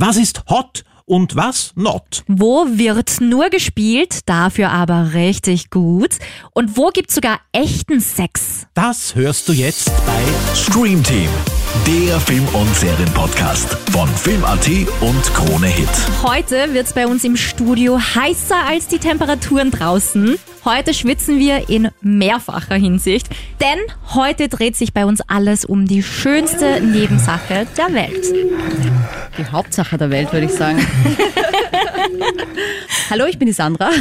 Was ist hot und was not? Wo wird nur gespielt, dafür aber richtig gut? Und wo gibt's sogar echten Sex? Das hörst du jetzt bei Stream Team, der Film- und Serienpodcast von Film.at und Krone Hit. Heute wird's bei uns im Studio heißer als die Temperaturen draußen. Heute schwitzen wir in mehrfacher Hinsicht, denn heute dreht sich bei uns alles um die schönste Nebensache der Welt. Die Hauptsache der Welt, würde ich sagen. Hallo, ich bin die Sandra.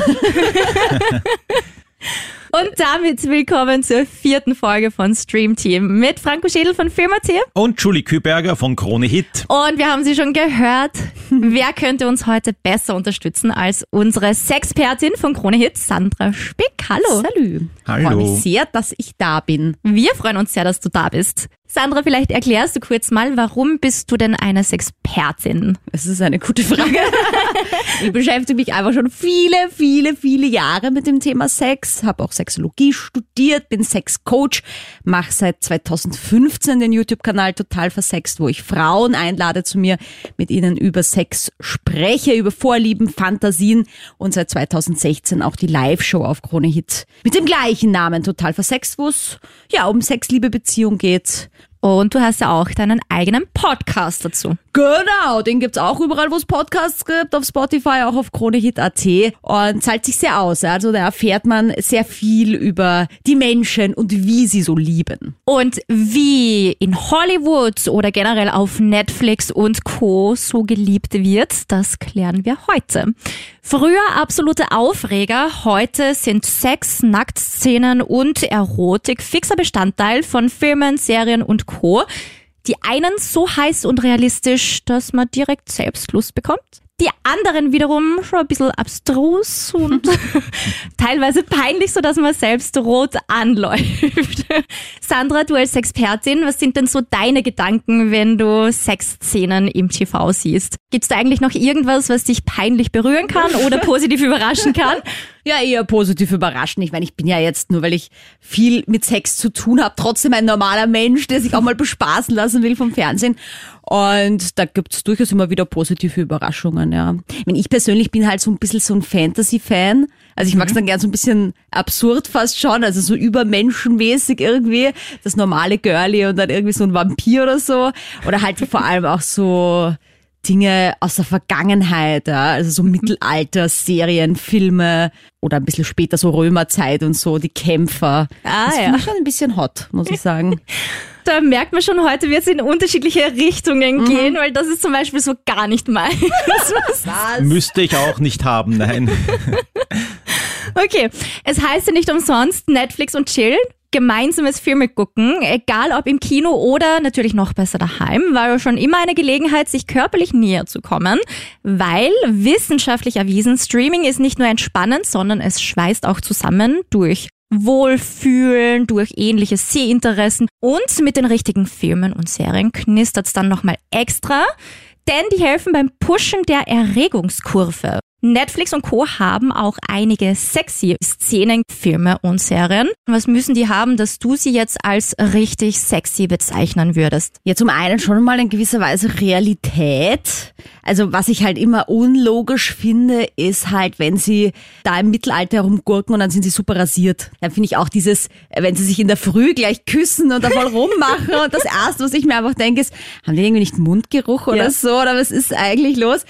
Und damit willkommen zur vierten Folge von Stream Team mit Franco Schädel von Firma.t. Und Julie Küberger von Krone Hit. Und wir haben sie schon gehört. Wer könnte uns heute besser unterstützen als unsere Sexpertin von Krone Hit, Sandra Spick? Hallo. Salü. Hallo. Freue mich sehr, dass ich da bin. Wir freuen uns sehr, dass du da bist. Sandra, vielleicht erklärst du kurz mal, warum bist du denn eine Sexpertin? Das ist eine gute Frage. ich beschäftige mich einfach schon viele, viele, viele Jahre mit dem Thema Sex, habe auch Sexologie studiert, bin Sexcoach, mache seit 2015 den YouTube-Kanal Total Versext, wo ich Frauen einlade zu mir, mit ihnen über Sex spreche, über Vorlieben, Fantasien und seit 2016 auch die Live-Show auf Krone Hit mit dem gleichen Namen Total Versext, wo es ja um Sex, Liebe, Beziehung geht. Und du hast ja auch deinen eigenen Podcast dazu. Genau, den gibt's auch überall, wo es Podcasts gibt, auf Spotify, auch auf KroneHit.at und zahlt sich sehr aus. Also da erfährt man sehr viel über die Menschen und wie sie so lieben. Und wie in Hollywood oder generell auf Netflix und Co. so geliebt wird, das klären wir heute. Früher absolute Aufreger, heute sind Sex, Nacktszenen und Erotik fixer Bestandteil von Filmen, Serien und Co. Die einen so heiß und realistisch, dass man direkt selbst Lust bekommt. Die anderen wiederum schon ein bisschen abstrus und teilweise peinlich, so dass man selbst rot anläuft. Sandra, du als Expertin, was sind denn so deine Gedanken, wenn du Sexszenen im TV siehst? Gibt's da eigentlich noch irgendwas, was dich peinlich berühren kann oder positiv überraschen kann? Ja, eher positiv überraschend. Ich meine, ich bin ja jetzt, nur weil ich viel mit Sex zu tun habe, trotzdem ein normaler Mensch, der sich auch mal bespaßen lassen will vom Fernsehen. Und da gibt's durchaus immer wieder positive Überraschungen, ja. Ich, meine, ich persönlich bin halt so ein bisschen so ein Fantasy-Fan. Also ich mag's dann gern so ein bisschen absurd fast schon, also so übermenschenmäßig irgendwie. Das normale Girlie und dann irgendwie so ein Vampir oder so. Oder halt vor allem auch so Dinge aus der Vergangenheit, ja, also so Mittelalter, Serien, Filme oder ein bisschen später so Römerzeit und so, die Kämpfer. Ah, das ja. finde ich schon ein bisschen hot, muss ich sagen. Da merkt man schon, heute wird es in unterschiedliche Richtungen gehen, weil das ist zum Beispiel so gar nicht meins. Müsste ich auch nicht haben, nein. Okay, es heißt ja nicht umsonst Netflix und Chill. Gemeinsames Filme gucken, egal ob im Kino oder natürlich noch besser daheim, war schon immer eine Gelegenheit, sich körperlich näher zu kommen, weil wissenschaftlich erwiesen, Streaming ist nicht nur entspannend, sondern es schweißt auch zusammen durch Wohlfühlen, durch ähnliche Seherinteressen und mit den richtigen Filmen und Serien knistert's dann nochmal extra, denn die helfen beim Pushen der Erregungskurve. Netflix und Co. haben auch einige sexy Szenen, Filme und Serien. Was müssen die haben, dass du sie jetzt als richtig sexy bezeichnen würdest? Ja, zum einen schon mal in gewisser Weise Realität. Also was ich halt immer unlogisch finde, ist halt, wenn sie da im Mittelalter herumgurken und dann sind sie super rasiert. Dann finde ich auch dieses, wenn sie sich in der Früh gleich küssen und da voll rummachen und das erste, was ich mir einfach denke, ist, haben die irgendwie nicht Mundgeruch oder Ja. so oder was ist eigentlich los?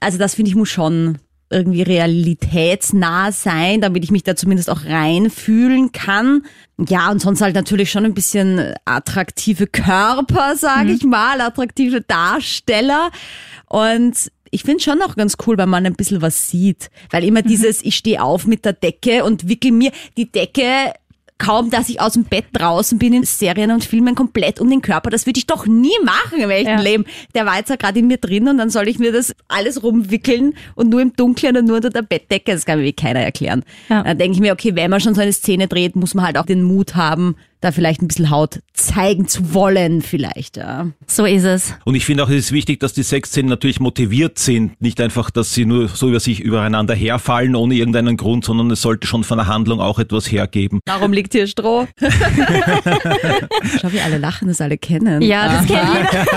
Also das finde ich muss schon irgendwie realitätsnah sein, damit ich mich da zumindest auch reinfühlen kann. Ja, und sonst halt natürlich schon ein bisschen attraktive Körper, sage ich mal, attraktive Darsteller. Und ich finde schon auch ganz cool, wenn man ein bisschen was sieht. Weil immer dieses, ich stehe auf mit der Decke und wickel mir die Decke kaum, dass ich aus dem Bett draußen bin in Serien und Filmen komplett um den Körper. Das würde ich doch nie machen im echten Ja. Leben. Der war jetzt ja gerade in mir drin und dann soll ich mir das alles rumwickeln und nur im Dunkeln und nur unter der Bettdecke. Das kann mir wirklich keiner erklären. Ja. Dann denke ich mir, okay, wenn man schon so eine Szene dreht, muss man halt auch den Mut haben, da vielleicht ein bisschen Haut zeigen zu wollen, vielleicht. Ja. So ist es. Und ich finde auch, es ist wichtig, dass die Sexszenen natürlich motiviert sind. Nicht einfach, dass sie nur so über sich übereinander herfallen ohne irgendeinen Grund, sondern es sollte schon von der Handlung auch etwas hergeben. Darum liegt hier Stroh. Schau, wie alle lachen, das alle kennen. Ja, das kennt jeder.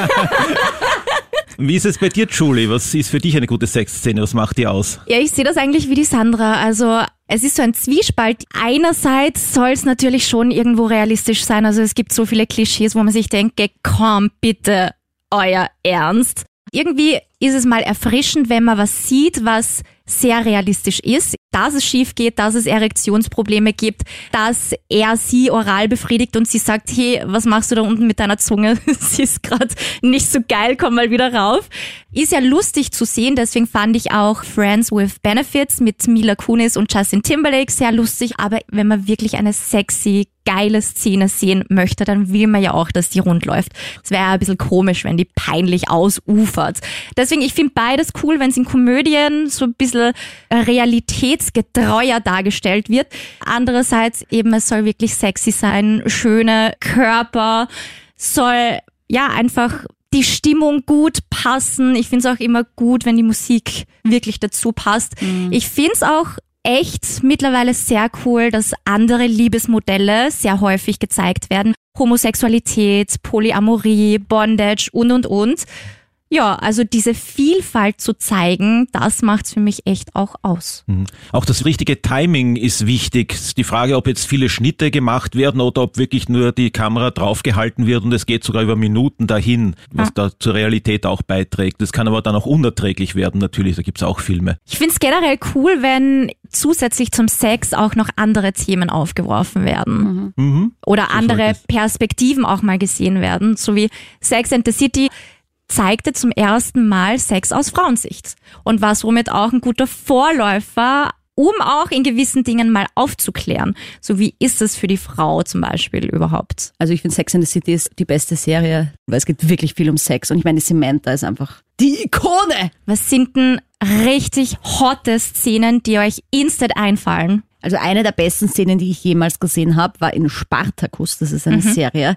Wie ist es bei dir, Julie? Was ist für dich eine gute Sexszene? Was macht die aus? Ja, ich sehe das eigentlich wie die Sandra. Also es ist so ein Zwiespalt. Einerseits soll es natürlich schon irgendwo realistisch sein. Also es gibt so viele Klischees, wo man sich denkt, komm bitte, euer Ernst. Irgendwie ist es mal erfrischend, wenn man was sieht, was sehr realistisch ist, dass es schief geht, dass es Erektionsprobleme gibt, dass er sie oral befriedigt und sie sagt, hey, was machst du da unten mit deiner Zunge? sie ist gerade nicht so geil, komm mal wieder rauf. Ist ja lustig zu sehen, deswegen fand ich auch Friends with Benefits mit Mila Kunis und Justin Timberlake sehr lustig, aber wenn man wirklich eine sexy, geile Szene sehen möchte, dann will man ja auch, dass die rund läuft. Es wäre ein bisschen komisch, wenn die peinlich ausufert. Deswegen, ich finde beides cool, wenn es in Komödien so ein bisschen realitätsgetreuer dargestellt wird. Andererseits eben, es soll wirklich sexy sein, schöne Körper, soll ja einfach die Stimmung gut passen. Ich finde es auch immer gut, wenn die Musik wirklich dazu passt. Mhm. Ich finde es auch echt mittlerweile sehr cool, dass andere Liebesmodelle sehr häufig gezeigt werden. Homosexualität, Polyamorie, Bondage und, und, und. Ja, also diese Vielfalt zu zeigen, das macht's für mich echt auch aus. Mhm. Auch das richtige Timing ist wichtig. Die Frage, ob jetzt viele Schnitte gemacht werden oder ob wirklich nur die Kamera draufgehalten wird und es geht sogar über Minuten dahin, was ja. da zur Realität auch beiträgt. Das kann aber dann auch unerträglich werden, natürlich. Da gibt's auch Filme. Ich find's generell cool, wenn zusätzlich zum Sex auch noch andere Themen aufgeworfen werden. Mhm. Mhm. Oder andere Perspektiven auch mal gesehen werden, so wie Sex and the City zeigte zum ersten Mal Sex aus Frauensicht und war somit auch ein guter Vorläufer um auch in gewissen Dingen mal aufzuklären. So wie ist es für die Frau zum Beispiel überhaupt? Also ich finde Sex in the City ist die beste Serie, weil es geht wirklich viel um Sex und ich meine, Samantha ist einfach die Ikone. Was sind denn richtig hotte Szenen, die euch instant einfallen? Also eine der besten Szenen, die ich jemals gesehen habe, war in Spartacus. Das ist eine mhm. Serie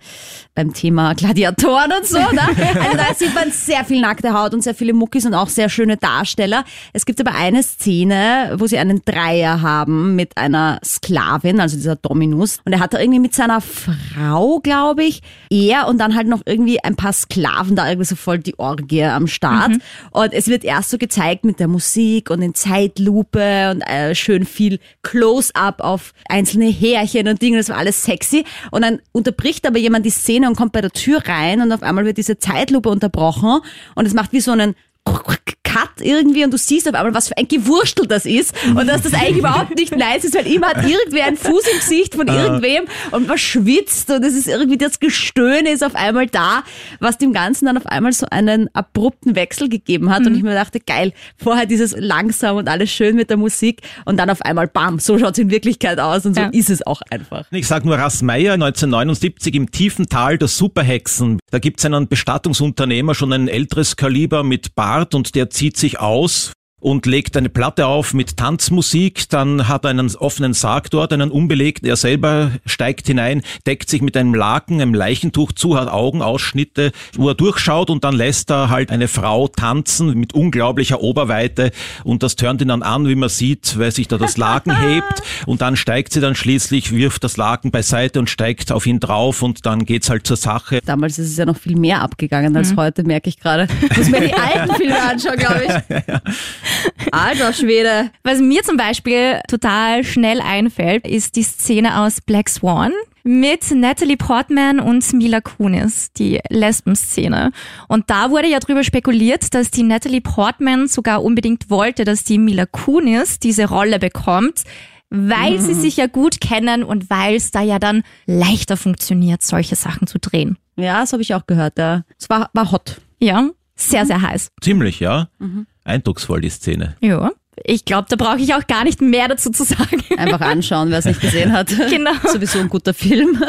beim Thema Gladiatoren und so. Ne? Also da sieht man sehr viel nackte Haut und sehr viele Muckis und auch sehr schöne Darsteller. Es gibt aber eine Szene, wo sie einen Dreier haben mit einer Sklavin, also dieser Dominus. Und er hat da irgendwie mit seiner Frau, glaube ich, er und dann halt noch irgendwie ein paar Sklaven da irgendwie so voll die Orgie am Start. Mhm. Und es wird erst so gezeigt mit der Musik und in Zeitlupe und äh, schön viel Close Close-up auf einzelne Härchen und Dinge, das war alles sexy. Und dann unterbricht aber jemand die Szene und kommt bei der Tür rein und auf einmal wird diese Zeitlupe unterbrochen und es macht wie so einen Cut irgendwie und du siehst auf einmal, was für ein Gewurstel das ist und dass das eigentlich überhaupt nicht nice ist, weil immer hat irgendwer einen Fuß im Gesicht von ah. irgendwem und man schwitzt und es ist irgendwie das Gestöhne ist auf einmal da, was dem Ganzen dann auf einmal so einen abrupten Wechsel gegeben hat mhm. und ich mir dachte, geil, vorher dieses langsam und alles schön mit der Musik und dann auf einmal bam, so schaut es in Wirklichkeit aus und so ja. ist es auch einfach. Ich sag nur Rassmeier 1979 im tiefen Tal der Superhexen. Da gibt's einen Bestattungsunternehmer, schon ein älteres Kaliber mit Bart und der zieht zieht sich aus und legt eine Platte auf mit Tanzmusik, dann hat er einen offenen Sarg dort, einen unbelegten, er selber steigt hinein, deckt sich mit einem Laken, einem Leichentuch zu, hat Augenausschnitte, wo er durchschaut und dann lässt er halt eine Frau tanzen mit unglaublicher Oberweite und das turnt ihn dann an, wie man sieht, weil sich da das Laken hebt und dann steigt sie dann schließlich, wirft das Laken beiseite und steigt auf ihn drauf und dann geht's halt zur Sache. Damals ist es ja noch viel mehr abgegangen als mhm. heute, merke ich gerade. Muss mir die alten Filme anschauen, glaube ich. ja, ja. Alter Schwede. Was mir zum Beispiel total schnell einfällt, ist die Szene aus Black Swan mit Natalie Portman und Mila Kunis, die Lesben-Szene. Und da wurde ja drüber spekuliert, dass die Natalie Portman sogar unbedingt wollte, dass die Mila Kunis diese Rolle bekommt, weil mhm. sie sich ja gut kennen und weil es da ja dann leichter funktioniert, solche Sachen zu drehen. Ja, das habe ich auch gehört. Ja. Es war, war hot. Ja, sehr, sehr heiß. Ziemlich, ja. Mhm eindrucksvoll, die Szene. Ja. Ich glaube, da brauche ich auch gar nicht mehr dazu zu sagen. Einfach anschauen, wer es nicht gesehen hat. Genau. Sowieso ein guter Film.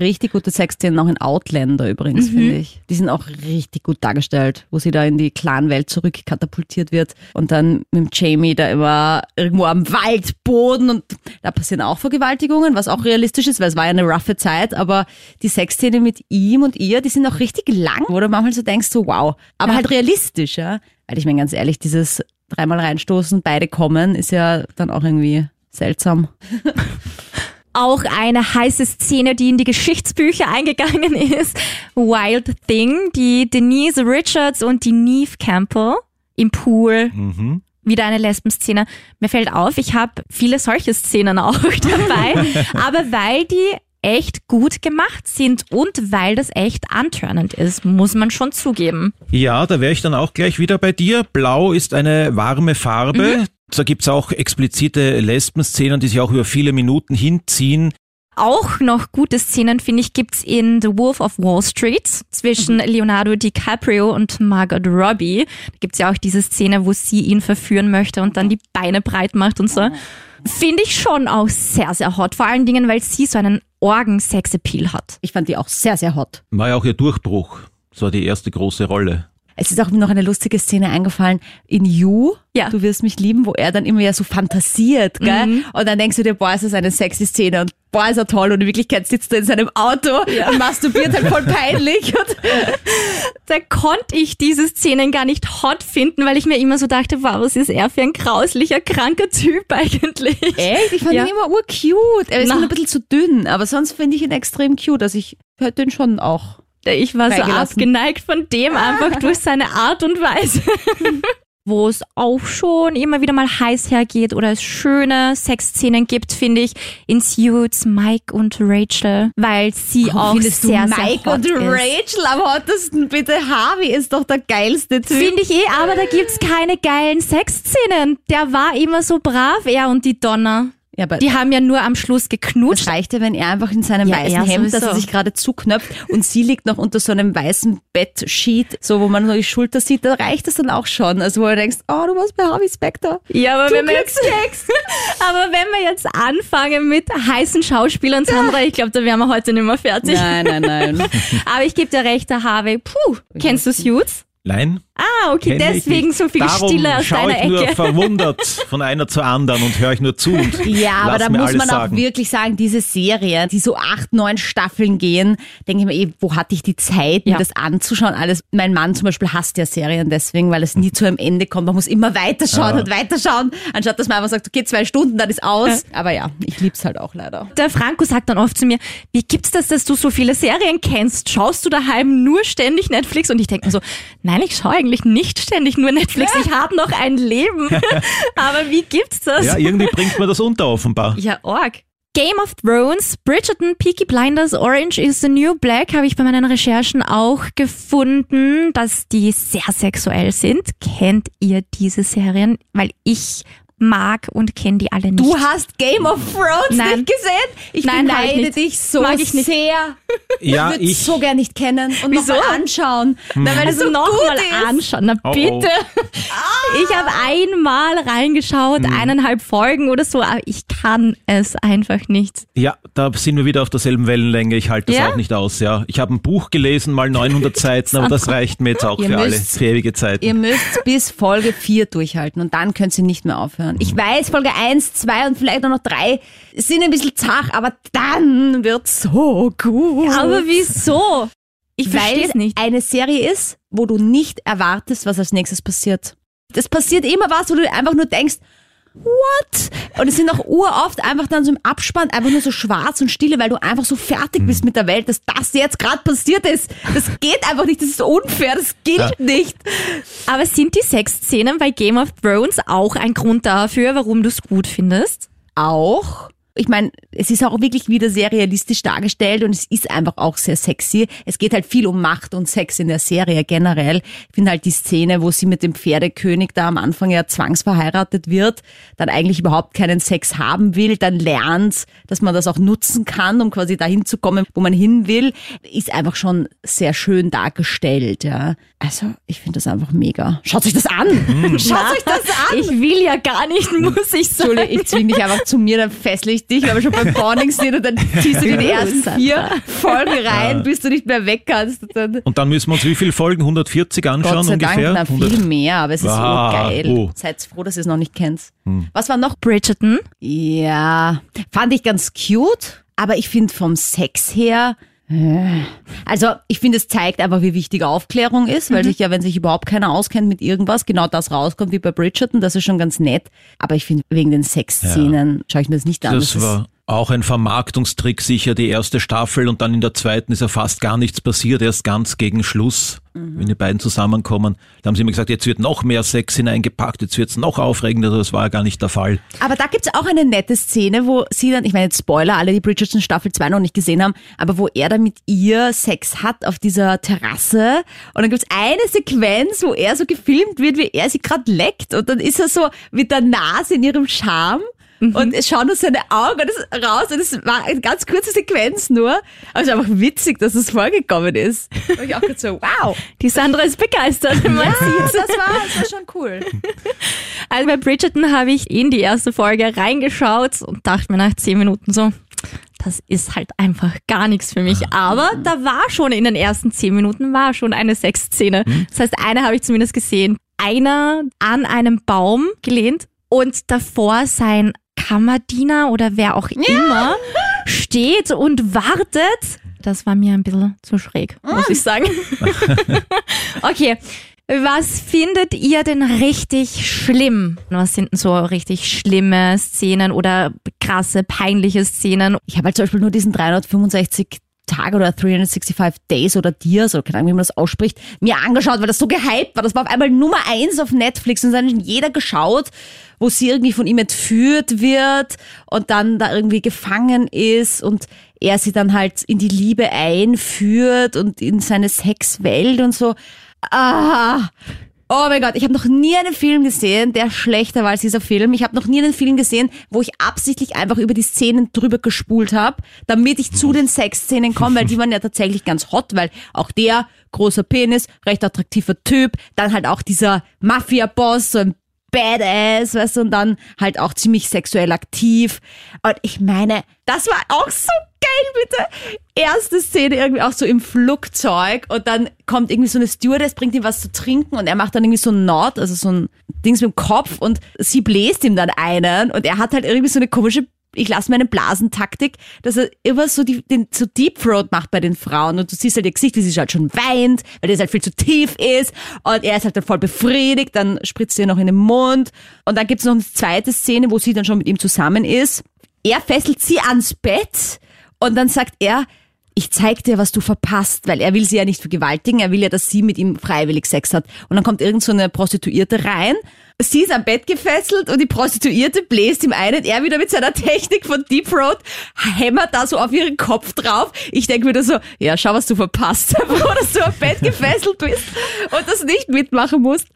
Richtig gute Sexszenen, auch in Outlander übrigens, mhm. finde ich. Die sind auch richtig gut dargestellt, wo sie da in die Clanwelt zurückkatapultiert wird und dann mit Jamie da immer irgendwo am Waldboden und da passieren auch Vergewaltigungen, was auch realistisch ist, weil es war ja eine roughe Zeit, aber die Sexszene mit ihm und ihr, die sind auch richtig lang, wo du manchmal so denkst, so wow, aber ja. halt realistisch, ja. Weil ich meine ganz ehrlich, dieses dreimal reinstoßen, beide kommen, ist ja dann auch irgendwie seltsam. Auch eine heiße Szene, die in die Geschichtsbücher eingegangen ist. Wild Thing, die Denise Richards und die Neve Campbell im Pool. Wieder eine Lesbenszene. Mir fällt auf, ich habe viele solche Szenen auch dabei. aber weil die echt gut gemacht sind und weil das echt antörnend ist, muss man schon zugeben. Ja, da wäre ich dann auch gleich wieder bei dir. Blau ist eine warme Farbe. Da gibt's auch explizite Lesben-Szenen, die sich auch über viele Minuten hinziehen. Auch noch gute Szenen, finde ich, gibt's in The Wolf of Wall Street zwischen Leonardo DiCaprio und Margot Robbie. Da gibt's ja auch diese Szene, wo sie ihn verführen möchte und dann die Beine breit macht und so. Finde ich schon auch sehr, sehr hot. Vor allen Dingen, weil sie so einen Orgen-Sex-Appeal hat. Ich fand die auch sehr, sehr hot. War ja auch ihr Durchbruch. Das war die erste große Rolle. Es ist auch noch eine lustige Szene eingefallen in You, Ja. Du wirst mich lieben, wo er dann immer ja so fantasiert, gell? Und dann denkst du dir, boah, ist das eine sexy Szene und boah, ist er toll und in Wirklichkeit sitzt er in seinem Auto und masturbiert halt voll peinlich und Da konnte ich diese Szenen gar nicht hot finden, weil ich mir immer so dachte, wow, was ist er für ein grauslicher, kranker Typ eigentlich. echt, ich fand Ja. ihn immer urcute. Er ist nur ein bisschen zu dünn, aber sonst finde ich ihn extrem cute. Also ich hätte ihn schon auch. Ich war so abgeneigt von dem einfach durch seine Art und Weise. Wo es auch schon immer wieder mal heiß hergeht oder es schöne Sexszenen gibt, finde ich, in Suits Mike und Rachel, weil sie auch findest sehr, du sehr Mike hot und ist. Rachel am hottesten? Bitte, Harvey ist doch der geilste Typ. Finde ich eh, aber da gibt's keine geilen Sexszenen. Der war immer so brav, er und die Donner. Ja, aber Die haben ja nur am Schluss Es geknutscht. reicht ja, wenn er einfach in seinem Ja, weißen er Hemd, das sowieso. er sich gerade zuknöpft und sie liegt noch unter so einem weißen Bettsheet, so wo man nur die Schulter sieht, da reicht das dann auch schon. Also wo du denkst, oh, du warst bei Harvey Specter. Ja, aber Du wenn wir jetzt, aber wenn wir jetzt anfangen mit heißen Schauspielern, Sandra, ich glaube, da wären wir heute nicht mehr fertig. Nein, nein, nein. Aber ich gebe dir recht, der Harvey. Puh, kennst du Suits? Nein? Ah, okay, kenn deswegen so viel Darum Stille aus schaue deiner ich nur Ecke. verwundert von einer zur anderen und höre ich nur zu. Und Ja, aber da muss man sagen. auch wirklich sagen, diese Serie, die so acht, neun Staffeln gehen, denke ich mir eh, wo hatte ich die Zeit, Ja. mir das anzuschauen? Alles. Mein Mann zum Beispiel hasst ja Serien deswegen, weil es nie zu einem Ende kommt. Man muss immer weiterschauen und weiterschauen, anstatt dass man einfach sagt, okay, zwei Stunden, dann ist aus. Aber ja, ich lieb's halt auch leider. Der Franco sagt dann oft zu mir, wie gibt's das, dass du so viele Serien kennst? Schaust du daheim nur ständig Netflix? Und ich denke mir so, nein, ich schaue eigentlich nicht ständig nur Netflix. Ich habe noch ein Leben. Aber wie gibt's das? Ja, irgendwie bringt man das unter offenbar. Ja, org. Game of Thrones, Bridgerton, Peaky Blinders, Orange is the New Black habe ich bei meinen Recherchen auch gefunden, dass die sehr sexuell sind. Kennt ihr diese Serien? Weil ich mag und kenne die alle nicht. Du hast Game of Thrones Nein. nicht gesehen? Ich Nein, ich beneide nicht. dich so Mag ich nicht. sehr. Ja, ich würde ich, so gern nicht kennen und Wieso? nochmal anschauen. Na, weil es so noch gut mal ist. anschauen. Na Oh, oh. Ich habe einmal reingeschaut, Hm. eineinhalb Folgen oder so, aber ich kann es einfach nicht. ja, da sind wir wieder auf derselben Wellenlänge. Ich halte das Ja? auch nicht aus. Ja, ich habe ein Buch gelesen, mal 900 Seiten, aber das reicht mir jetzt auch Ihr für alle müsst- für ewige Zeit. Ihr müsst bis Folge 4 durchhalten und dann könnt ihr nicht mehr aufhören. Ich weiß, Folge 1, 2 und vielleicht auch noch 3 sind ein bisschen zach, aber dann wird's so gut. Aber wieso? Ich verstehe es nicht. eine Serie ist, wo du nicht erwartest, was als nächstes passiert. Es passiert immer was, wo du einfach nur denkst, what? Und es sind auch uroft einfach dann so im Abspann einfach nur so schwarz und stille, weil du einfach so fertig bist mit der Welt, dass das jetzt gerade passiert ist. Das geht einfach nicht, das ist unfair, das gilt Ja. nicht. Aber sind die Sexszenen bei Game of Thrones auch ein Grund dafür, warum du es gut findest? auch. Ich meine, es ist auch wirklich wieder sehr realistisch dargestellt und es ist einfach auch sehr sexy. Es geht halt viel um Macht und Sex in der Serie generell. Ich finde halt die Szene, wo sie mit dem Pferdekönig da am Anfang ja zwangsverheiratet wird, dann eigentlich überhaupt keinen Sex haben will, dann lernt, dass man das auch nutzen kann, um quasi dahin zu kommen, wo man hin will, ist einfach schon sehr schön dargestellt, ja. Also, ich finde das einfach mega. Schaut euch das an! Schaut euch das an! Ich will ja gar nicht, muss ich sagen. Entschuldigung, ich zwing dich einfach zu mir, dann fessel ich dich, wir schon beim Bonding sind und dann ziehst du die ersten vier Folgen rein, bis du nicht mehr weg kannst. Und dann, Und dann müssen wir uns wie viele Folgen? 140 anschauen Gott sei ungefähr? Dank, na, viel mehr, aber es ist Ah, so geil. oh. Seid froh, dass ihr es noch nicht kennt. Was war noch? Bridgerton. Ja, fand ich ganz cute, aber ich finde vom Sex her, also ich finde, es zeigt einfach, wie wichtig Aufklärung ist, weil sich ja, wenn sich überhaupt keiner auskennt mit irgendwas, genau das rauskommt wie bei Bridgerton, das ist schon ganz nett. Aber ich finde, wegen den Sexszenen schaue ich mir das nicht an. Das war Auch ein Vermarktungstrick sicher, die erste Staffel und dann in der zweiten ist ja fast gar nichts passiert, erst ganz gegen Schluss, wenn die beiden zusammenkommen. Da haben sie immer gesagt, jetzt wird noch mehr Sex hineingepackt, jetzt wird's noch aufregender, das war ja gar nicht der Fall. Aber da gibt's auch eine nette Szene, wo sie dann, ich meine jetzt Spoiler, alle die Bridgerton Staffel 2 noch nicht gesehen haben, aber wo er dann mit ihr Sex hat auf dieser Terrasse und dann gibt's eine Sequenz, wo er so gefilmt wird, wie er sie gerade leckt und dann ist er so mit der Nase in ihrem Charme und es schauen nur seine Augen raus und es war eine ganz kurze Sequenz nur. Aber es ist einfach witzig, dass es vorgekommen ist. Da war ich auch gerade so, wow. Die Sandra ist begeistert, wenn man Ja, sieht. das war, das war schon cool. Also bei Bridgerton habe ich in die erste Folge reingeschaut und dachte mir nach zehn Minuten so, das ist halt einfach gar nichts für mich. Aber da war schon in den ersten zehn Minuten war schon eine Sexszene. Das heißt, eine habe ich zumindest gesehen. Einer an einem Baum gelehnt und davor sein Kammerdiener oder wer auch immer steht und wartet. Das war mir ein bisschen zu schräg, muss ich sagen. okay. Was findet ihr denn richtig schlimm? Was sind denn so richtig schlimme Szenen oder krasse, peinliche Szenen? Ich habe halt zum Beispiel nur diesen 365 Tage oder 365 Days oder Dias oder keine Ahnung, wie man das ausspricht, mir angeschaut, weil das so gehypt war. Das war auf einmal Nummer eins auf Netflix und dann hat jeder geschaut, wo sie irgendwie von ihm entführt wird und dann da irgendwie gefangen ist und er sie dann halt in die Liebe einführt und in seine Sexwelt und so. Ah, Oh mein Gott, ich habe noch nie einen Film gesehen, der schlechter war als dieser Film. Ich habe noch nie einen Film gesehen, wo ich absichtlich einfach über die Szenen drüber gespult habe, damit ich zu den Sexszenen komme, weil die waren ja tatsächlich ganz hot, weil auch der großer Penis, recht attraktiver Typ, dann halt auch dieser Mafia-Boss, so ein Badass, weißt du, und dann halt auch ziemlich sexuell aktiv. Und ich meine, das war auch so geil, bitte. Erste Szene irgendwie auch so im Flugzeug und dann kommt irgendwie so eine Stewardess, bringt ihm was zu trinken und er macht dann irgendwie so ein Nord, also so ein Dings mit dem Kopf und sie bläst ihm dann einen und er hat halt irgendwie so eine komische ich lasse meine Blasentaktik, dass er immer so die, den so Deep Throat macht bei den Frauen und du siehst halt ihr Gesicht, wie sie halt schon weint, weil das halt viel zu tief ist und er ist halt dann voll befriedigt, dann spritzt sie noch in den Mund und dann gibt's noch eine zweite Szene, wo sie dann schon mit ihm zusammen ist. Er fesselt sie ans Bett und dann sagt er, ich zeig dir, was du verpasst, weil er will sie ja nicht vergewaltigen, er will ja, dass sie mit ihm freiwillig Sex hat. Und dann kommt irgend so eine Prostituierte rein, sie ist am Bett gefesselt und die Prostituierte bläst ihm ein und er wieder mit seiner Technik von Deep Throat hämmert da so auf ihren Kopf drauf. Ich denke da so, ja, schau, was du verpasst, wo dass du am Bett gefesselt bist und das nicht mitmachen musst.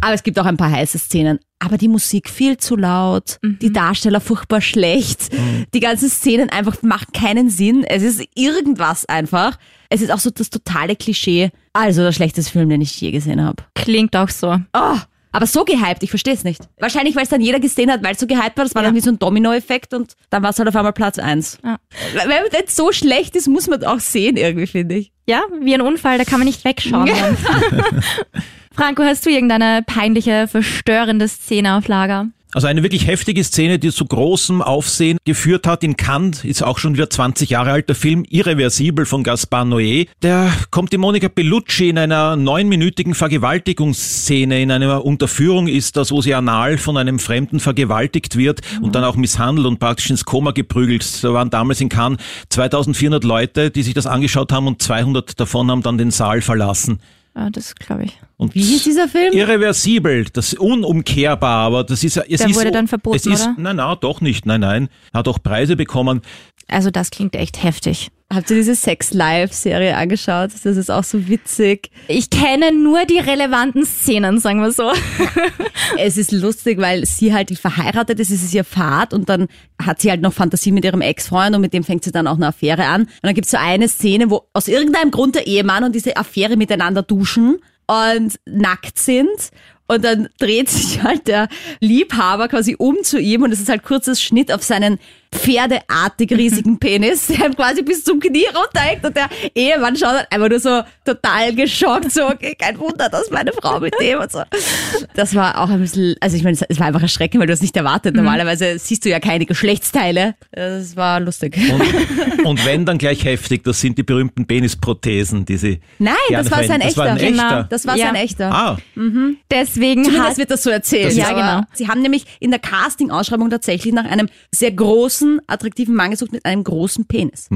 Aber es gibt auch ein paar heiße Szenen. Aber die Musik viel zu laut, die Darsteller furchtbar schlecht, die ganzen Szenen einfach machen keinen Sinn. Es ist irgendwas einfach. Es ist auch so das totale Klischee. Also der schlechteste Film, den ich je gesehen habe. Klingt auch so. Oh, aber so gehypt, ich verstehe es nicht. Wahrscheinlich, weil es dann jeder gesehen hat, weil es so gehypt war. Das war dann wie so ein Domino-Effekt und dann war es halt auf einmal Platz eins. Ja. Wenn man nicht so schlecht ist, muss man auch sehen irgendwie, finde ich. Ja, wie ein Unfall, da kann man nicht wegschauen. Franco, hast du irgendeine peinliche, verstörende Szene auf Lager? Also eine wirklich heftige Szene, die zu großem Aufsehen geführt hat in Cannes, ist auch schon wieder 20 Jahre alt, der Film Irreversibel von Gaspar Noé. Der kommt die Monika Bellucci in einer neunminütigen Vergewaltigungsszene, in einer Unterführung ist das, wo sie anal von einem Fremden vergewaltigt wird und dann auch misshandelt und praktisch ins Koma geprügelt. Da waren damals in Cannes 2400 Leute, die sich das angeschaut haben und 200 davon haben dann den Saal verlassen. Ja, das glaube ich. Und Wie hieß dieser Film? Irreversibel, das ist unumkehrbar, aber das ist es Der ist wurde dann verboten, es ist, oder? Nein, nein, doch nicht, nein, nein. Hat auch Preise bekommen. Also das klingt echt heftig. Habt ihr diese Sex Live-Serie angeschaut? Das ist auch so witzig. Ich kenne nur die relevanten Szenen, sagen wir so. Es ist lustig, weil sie halt verheiratet ist, es ist ihr Fahrt und dann hat sie halt noch Fantasie mit ihrem Ex-Freund und mit dem fängt sie dann auch eine Affäre an. Und dann gibt's so eine Szene, wo aus irgendeinem Grund der Ehemann und diese Affäre miteinander duschen und nackt sind. Und dann dreht sich halt der Liebhaber quasi um zu ihm und es ist halt kurzes Schnitt auf seinen pferdeartig riesigen Penis, der ihm quasi bis zum Knie runterhängt und der Ehemann schaut halt einfach nur so total geschockt, so, okay, kein Wunder, dass meine Frau mit dem und so. Das war auch ein bisschen, also ich meine, es war einfach erschreckend, weil du es nicht erwartet. Normalerweise siehst du ja keine Geschlechtsteile. Das war lustig. Und, und wenn, dann gleich heftig. Das sind die berühmten Penisprothesen, die sie Nein, das war sein verwenden. Das war ein echter. echter. Das war Ja. sein echter. Ah, Deswegen Zumindest hat wird das so erzählt. Das ja, genau. genau. Sie haben nämlich in der Casting-Ausschreibung tatsächlich nach einem sehr großen großen, attraktiven Mann gesucht mit einem großen Penis.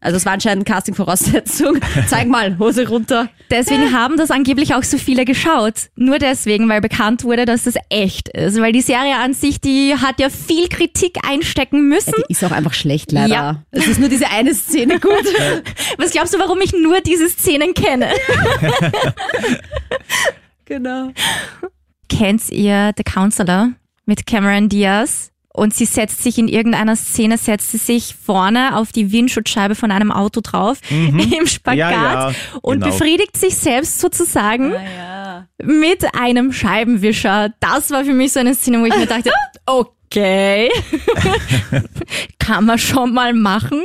Also es war anscheinend Casting-Voraussetzung. Zeig mal, Hose runter. Deswegen haben das angeblich auch so viele geschaut. Nur deswegen, weil bekannt wurde, dass das echt ist. Weil die Serie an sich, die hat ja viel Kritik einstecken müssen. Die ist auch einfach schlecht, leider. Ja. Es ist nur diese eine Szene gut. Was glaubst du, warum ich nur diese Szenen kenne? genau. Kennt ihr The Counselor mit Cameron Diaz? Und sie setzt sich in irgendeiner Szene, setzt sie sich vorne auf die Windschutzscheibe von einem Auto drauf, im Spagat Ja, ja, und genau. befriedigt sich selbst sozusagen Ja. mit einem Scheibenwischer. Das war für mich so eine Szene, wo ich mir dachte, okay, kann man schon mal machen.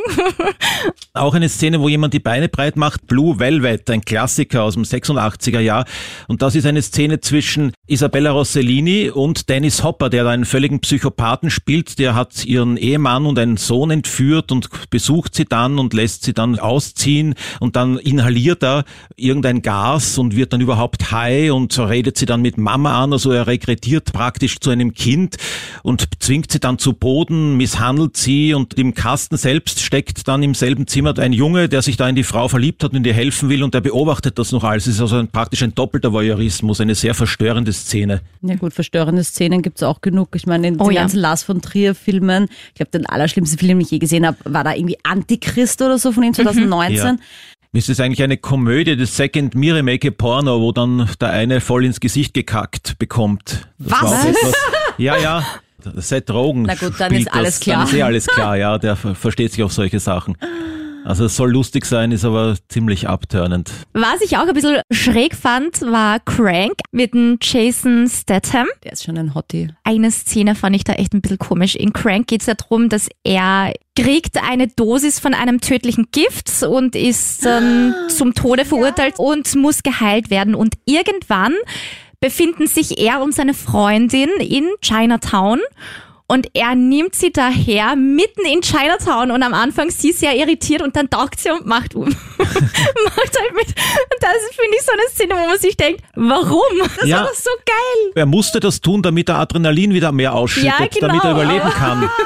Auch eine Szene, wo jemand die Beine breit macht. Blue Velvet, ein Klassiker aus dem 86er Jahr. Und das ist eine Szene zwischen Isabella Rossellini und Dennis Hopper, der da einen völligen Psychopathen spielt. Der hat ihren Ehemann und einen Sohn entführt und besucht sie dann und lässt sie dann ausziehen und dann inhaliert er irgendein Gas und wird dann überhaupt high und redet sie dann mit Mama an. Also er regrediert praktisch zu einem Kind und zwingt sie dann zu Boden, misshandelt sie und im Kasten selbst steckt dann im selben Zimmer ein Junge, der sich da in die Frau verliebt hat und ihr helfen will und der beobachtet das noch alles. Es ist also ein, praktisch ein doppelter Voyeurismus, eine sehr verstörende Szene. Ja gut, verstörende Szenen gibt's auch genug. Ich meine, in Oh den ja. ganzen Lars von Trier Filmen, ich glaube, den allerschlimmsten Film, den ich je gesehen habe, war da irgendwie Antichrist oder so von ihm 2019. Ja. Es ist eigentlich eine Komödie, das Second Me Remake Porno, wo dann der eine voll ins Gesicht gekackt bekommt. Das Was? war auch etwas, ja, ja. Seth Rogen Na gut, dann spielt ist alles das, klar. Dann ist eh alles klar, ja. Der ver- versteht sich auf solche Sachen. Also es soll lustig sein, ist aber ziemlich abturnend. Was ich auch ein bisschen schräg fand, war Crank mit dem Jason Statham. Der ist schon ein Hottie. Eine Szene fand ich da echt ein bisschen komisch. In Crank geht es ja darum, dass er kriegt eine Dosis von einem tödlichen Gift und ist dann zum Tode verurteilt und muss geheilt werden. Und irgendwann befinden sich er und seine Freundin in Chinatown. Und er nimmt sie daher mitten in Chinatown und am Anfang sie ist sehr irritiert und dann taugt sie und macht um. macht halt mit. Und das finde ich so eine Szene, wo man sich denkt, warum? Das Ja. ist aber so geil. Er musste das tun, damit er Adrenalin wieder mehr ausschüttet, Ja, genau. damit er überleben kann.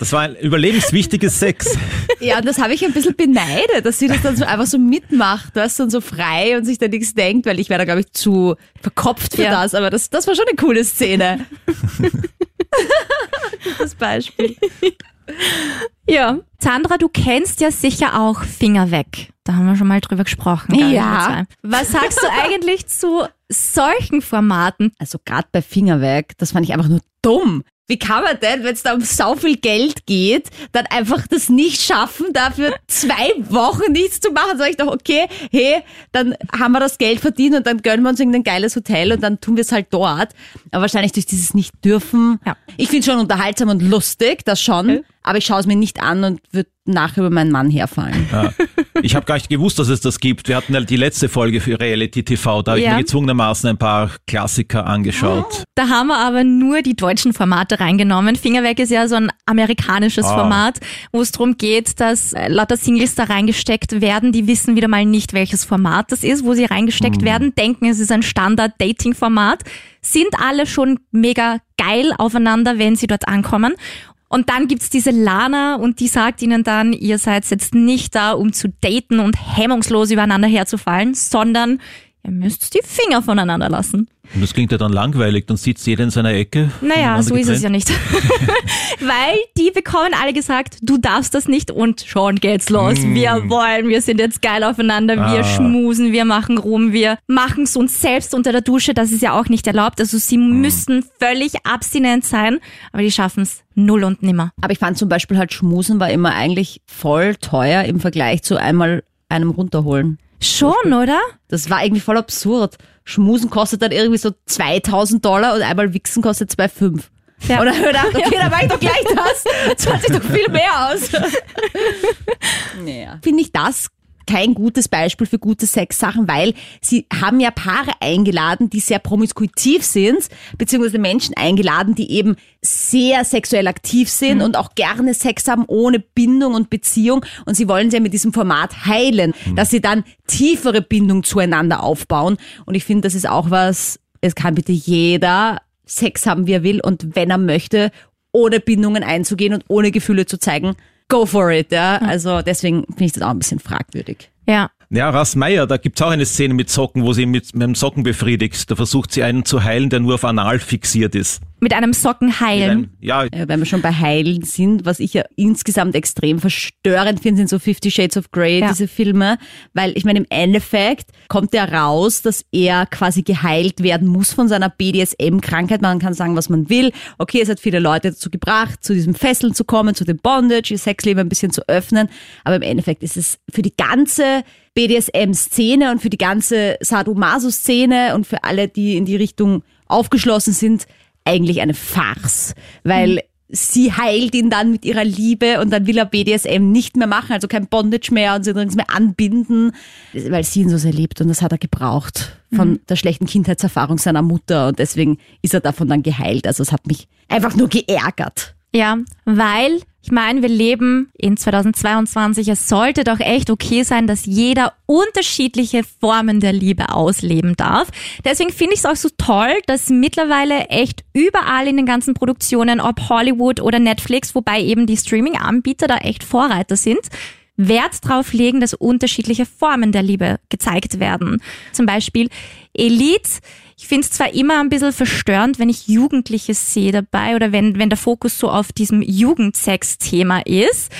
Das war ein überlebenswichtiges Sex. Ja, und das habe ich ein bisschen beneidet, dass sie das dann so einfach so mitmacht, weißt du, und so frei und sich da nichts denkt, weil ich wäre da, glaube ich, zu verkopft für Ja. das. Aber das, das war schon eine coole Szene. das Beispiel. Ja. Sandra, du kennst ja sicher auch Finger weg. Da haben wir schon mal drüber gesprochen. Ja. Was sagst du eigentlich zu solchen Formaten? Also gerade bei Finger weg, das fand ich einfach nur dumm. Wie kann man denn, wenn es da um so viel Geld geht, dann einfach das nicht schaffen, dafür zwei Wochen nichts zu machen? Sag ich doch, okay, hey, dann haben wir das Geld verdient und dann gönnen wir uns irgendein geiles Hotel und dann tun wir es halt dort. Aber wahrscheinlich durch dieses Nicht-Dürfen. Ja. Ich finde schon unterhaltsam und lustig, das schon, aber ich schaue es mir nicht an und würde nachher über meinen Mann herfallen. Ja. Ich habe gar nicht gewusst, dass es das gibt. Wir hatten ja die letzte Folge für Reality TV, da habe ich Ja. mir gezwungenermaßen ein paar Klassiker angeschaut. Da haben wir aber nur die deutschen Formate reingenommen. Finger weg ist ja so ein amerikanisches Ah. Format, wo es darum geht, dass äh, lauter Singles da reingesteckt werden. Die wissen wieder mal nicht, welches Format das ist, wo sie reingesteckt werden, denken, es ist ein Standard-Dating-Format, sind alle schon mega geil aufeinander, wenn sie dort ankommen. Und dann gibt's diese Lana und die sagt ihnen dann, ihr seid jetzt nicht da, um zu daten und hemmungslos übereinander herzufallen, sondern ihr müsst die Finger voneinander lassen. Und das klingt ja dann langweilig, dann sitzt jeder in seiner Ecke. Naja, so ist es ja getrennt. nicht. Weil die bekommen alle gesagt, du darfst das nicht und schon geht's los. Wir wollen, wir sind jetzt geil aufeinander, wir Ah. schmusen, wir machen rum, wir machen es uns selbst unter der Dusche, das ist ja auch nicht erlaubt. Also sie müssten völlig abstinent sein, aber die schaffen es null und nimmer. Aber ich fand zum Beispiel halt Schmusen war immer eigentlich voll teuer im Vergleich zu einmal einem runterholen. Schon, oder? Das war irgendwie voll absurd. Schmusen kostet dann irgendwie so 2000 Dollar und einmal Wichsen kostet 2,5. Ja. Und dann habe ich gedacht, okay, dann mach ich doch gleich das. Zahlt sich doch viel mehr aus. naja. Finde ich das kein gutes Beispiel für gute Sexsachen, weil sie haben ja Paare eingeladen, die sehr promiskuitiv sind, beziehungsweise Menschen eingeladen, die eben sehr sexuell aktiv sind und auch gerne Sex haben ohne Bindung und Beziehung. Und sie wollen sie ja mit diesem Format heilen, dass sie dann tiefere Bindung zueinander aufbauen. Und ich finde, das ist auch was, es kann bitte jeder Sex haben, wie er will und wenn er möchte, ohne Bindungen einzugehen und ohne Gefühle zu zeigen, go for it. Ja? Also deswegen finde ich das auch ein bisschen fragwürdig. Ja. Ja, Ras Meyer, da gibt's auch eine Szene mit Socken, wo sie mit, mit dem Socken befriedigt. Da versucht sie einen zu heilen, der nur auf Anal fixiert ist. Mit einem Socken heilen. einem- Ja, Äh, wenn wir schon bei Heilen sind, was ich ja insgesamt extrem verstörend finde, sind so Fifty Shades of Grey, Ja. diese Filme. Weil ich meine, im Endeffekt kommt ja raus, dass er quasi geheilt werden muss von seiner BDSM-Krankheit. Man kann sagen, was man will. Okay, es hat viele Leute dazu gebracht, zu diesem Fesseln zu kommen, zu dem Bondage, ihr Sexleben ein bisschen zu öffnen. Aber im Endeffekt ist es für die ganze BDSM-Szene und für die ganze Sadomaso-Szene und für alle, die in die Richtung aufgeschlossen sind, eigentlich eine Farce. Weil sie heilt ihn dann mit ihrer Liebe und dann will er BDSM nicht mehr machen, also kein Bondage mehr und sie nirgends mehr anbinden, weil sie ihn so sehr liebt und das hat er gebraucht von der schlechten Kindheitserfahrung seiner Mutter und deswegen ist er davon dann geheilt. Also es hat mich einfach nur geärgert. Ja, weil ich meine, wir leben in 2022. Es sollte doch echt okay sein, dass jeder unterschiedliche Formen der Liebe ausleben darf. Deswegen finde ich es auch so toll, dass mittlerweile echt überall in den ganzen Produktionen, ob Hollywood oder Netflix, wobei eben die Streaming-Anbieter da echt Vorreiter sind, Wert drauf legen, dass unterschiedliche Formen der Liebe gezeigt werden. Zum Beispiel Elite. Ich finde es zwar immer ein bisschen verstörend, wenn ich Jugendliche sehe dabei oder wenn, wenn der Fokus so auf diesem Jugendsex-Thema ist.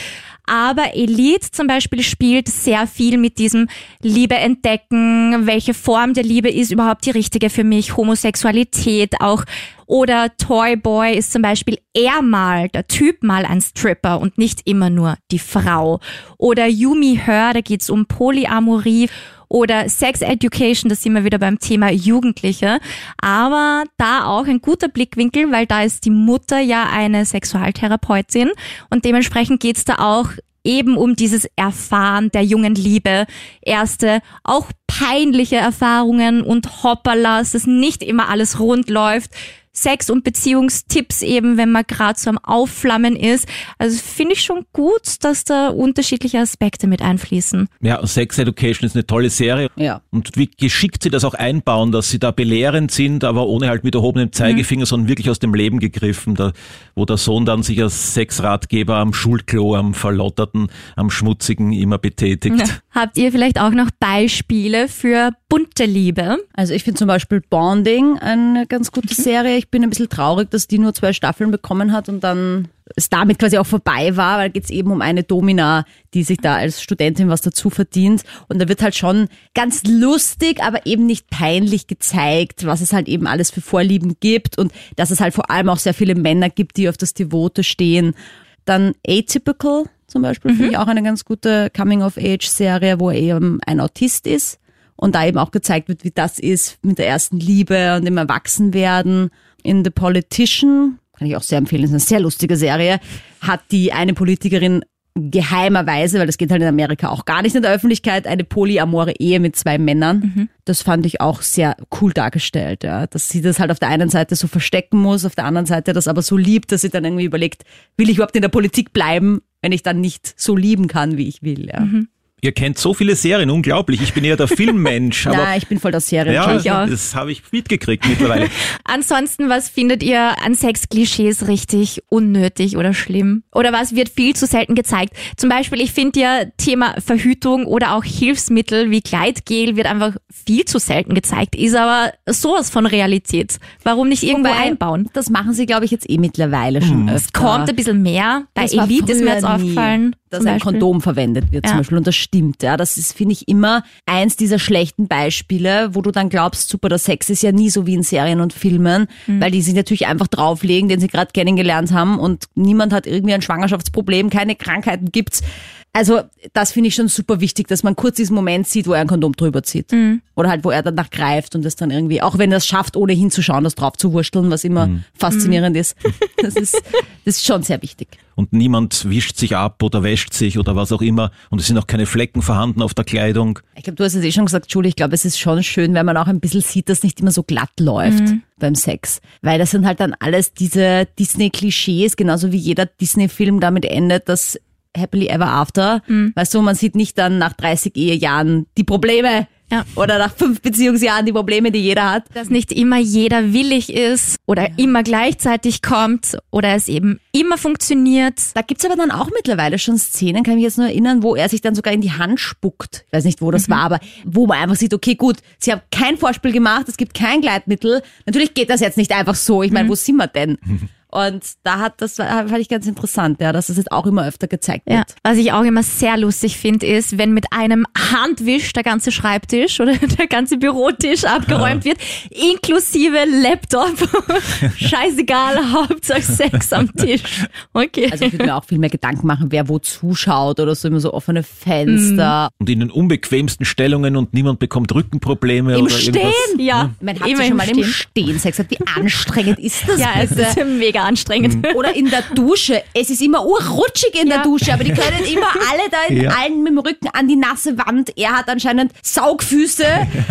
Aber Elite zum Beispiel spielt sehr viel mit diesem Liebe entdecken, welche Form der Liebe ist überhaupt die richtige für mich, Homosexualität auch. Oder Toy Boy ist zum Beispiel er mal, der Typ mal ein Stripper und nicht immer nur die Frau. Oder Yumi Her, da geht's um Polyamorie. Oder Sex Education, da sind wir wieder beim Thema Jugendliche. Aber da auch ein guter Blickwinkel, weil da ist die Mutter ja eine Sexualtherapeutin und dementsprechend geht's da auch eben um dieses Erfahren der jungen Liebe, erste auch peinliche Erfahrungen und Hoppalas, dass nicht immer alles rund läuft. Sex- und Beziehungstipps eben, wenn man gerade so am Aufflammen ist. Also finde ich schon gut, dass da unterschiedliche Aspekte mit einfließen. ja, Sex Education ist eine tolle Serie. Ja. Und wie geschickt sie das auch einbauen, dass sie da belehrend sind, aber ohne halt mit erhobenem Zeigefinger, sondern wirklich aus dem Leben gegriffen, da, wo der Sohn dann sich als Sexratgeber am Schulklo, am verlotterten, am schmutzigen immer betätigt. Habt ihr vielleicht auch noch Beispiele für bunte Liebe? Also ich finde zum Beispiel Bonding eine ganz gute Serie. Ich bin ein bisschen traurig, dass die nur zwei Staffeln bekommen hat und dann es damit quasi auch vorbei war, weil geht es eben um eine Domina, die sich da als Studentin was dazu verdient. Und da wird halt schon ganz lustig, aber eben nicht peinlich gezeigt, was es halt eben alles für Vorlieben gibt und dass es halt vor allem auch sehr viele Männer gibt, die auf das Devote stehen. Dann Atypical zum Beispiel finde ich auch eine ganz gute Coming-of-Age-Serie, wo er eben ein Autist ist und da eben auch gezeigt wird, wie das ist mit der ersten Liebe und dem Erwachsenwerden. In The Politician, kann ich auch sehr empfehlen, ist eine sehr lustige Serie, hat die eine Politikerin geheimerweise, weil das geht halt in Amerika auch gar nicht in der Öffentlichkeit, eine polyamore Ehe mit zwei Männern. Das fand ich auch sehr cool dargestellt, ja. Dass sie das halt auf der einen Seite so verstecken muss, auf der anderen Seite das aber so liebt, dass sie dann irgendwie überlegt, will ich überhaupt in der Politik bleiben, wenn ich dann nicht so lieben kann, wie ich will, ja. Ihr kennt so viele Serien, unglaublich. Ich bin eher der Filmmensch, aber Na, ich bin voll der Serien. ja, ich auch. das habe ich mitgekriegt mittlerweile. Ansonsten, was findet ihr an Sexklischees richtig unnötig oder schlimm? Oder was wird viel zu selten gezeigt? Zum Beispiel, ich finde ja Thema Verhütung oder auch Hilfsmittel wie Gleitgel wird einfach viel zu selten gezeigt, ist aber sowas von Realität. Warum nicht irgendwo Wobei, einbauen? Das machen sie, glaube ich, jetzt eh mittlerweile schon öfter. Kommt ein bisschen mehr. Bei Das Elite ist mir jetzt nie, aufgefallen. Dass zum ein Beispiel. Kondom verwendet wird zum Ja. Beispiel. Und das stimmt. Ja, das ist, finde ich, immer eins dieser schlechten Beispiele, wo du dann glaubst, super, der Sex ist ja nie so wie in Serien und Filmen, Mhm. weil die sich natürlich einfach drauflegen, den sie gerade kennengelernt haben und niemand hat irgendwie ein Schwangerschaftsproblem, keine Krankheiten gibt's. Also das finde ich schon super wichtig, dass man kurz diesen Moment sieht, wo er ein Kondom drüber zieht. Mhm. Oder halt, wo er danach greift und das dann irgendwie, auch wenn er es schafft, ohne hinzuschauen, das drauf zu wursteln, was immer faszinierend ist. Das ist, das ist schon sehr wichtig. Und niemand wischt sich ab oder wäscht sich oder was auch immer. Und es sind auch keine Flecken vorhanden auf der Kleidung. Ich glaube, du hast es eh schon gesagt, Julie, ich glaube, es ist schon schön, wenn man auch ein bisschen sieht, dass nicht immer so glatt läuft beim Sex. Weil das sind halt dann alles diese Disney-Klischees, genauso wie jeder Disney-Film damit endet, dass Happily Ever After. Weißt du, man sieht nicht dann nach 30 Ehejahren die Probleme, Ja. Oder nach fünf Beziehungsjahren die Probleme, die jeder hat. Dass nicht immer jeder willig ist oder immer gleichzeitig kommt oder es eben immer funktioniert. Da gibt's aber dann auch mittlerweile schon Szenen, kann ich mich jetzt nur erinnern, wo er sich dann sogar in die Hand spuckt. Ich weiß nicht, wo das war, aber wo man einfach sieht, okay, gut, sie haben kein Vorspiel gemacht, es gibt kein Gleitmittel. Natürlich geht das jetzt nicht einfach so. Ich meine, wo sind wir denn? Und da hat das fand ich ganz interessant, ja, dass das jetzt auch immer öfter gezeigt Ja. wird. Was ich auch immer sehr lustig finde, ist, wenn mit einem Handwisch der ganze Schreibtisch oder der ganze Bürotisch abgeräumt wird, inklusive Laptop. Scheißegal, Hauptsache Sex am Tisch. Okay. Also ich würde mir auch viel mehr Gedanken machen, wer wo zuschaut oder so immer so offene Fenster. Und in den unbequemsten Stellungen und niemand bekommt Rückenprobleme Im oder Stehen? irgendwas. ja, Man hat immer sich schon im mal im Stehen. Sex gehabt. Wie anstrengend ist das Ja, es ist mega anstrengend. Oder in der Dusche. Es ist immer urrutschig in Ja. der Dusche, aber die können immer alle da in Ja. allen mit dem Rücken an die nasse Wand. Er hat anscheinend Saugfüße,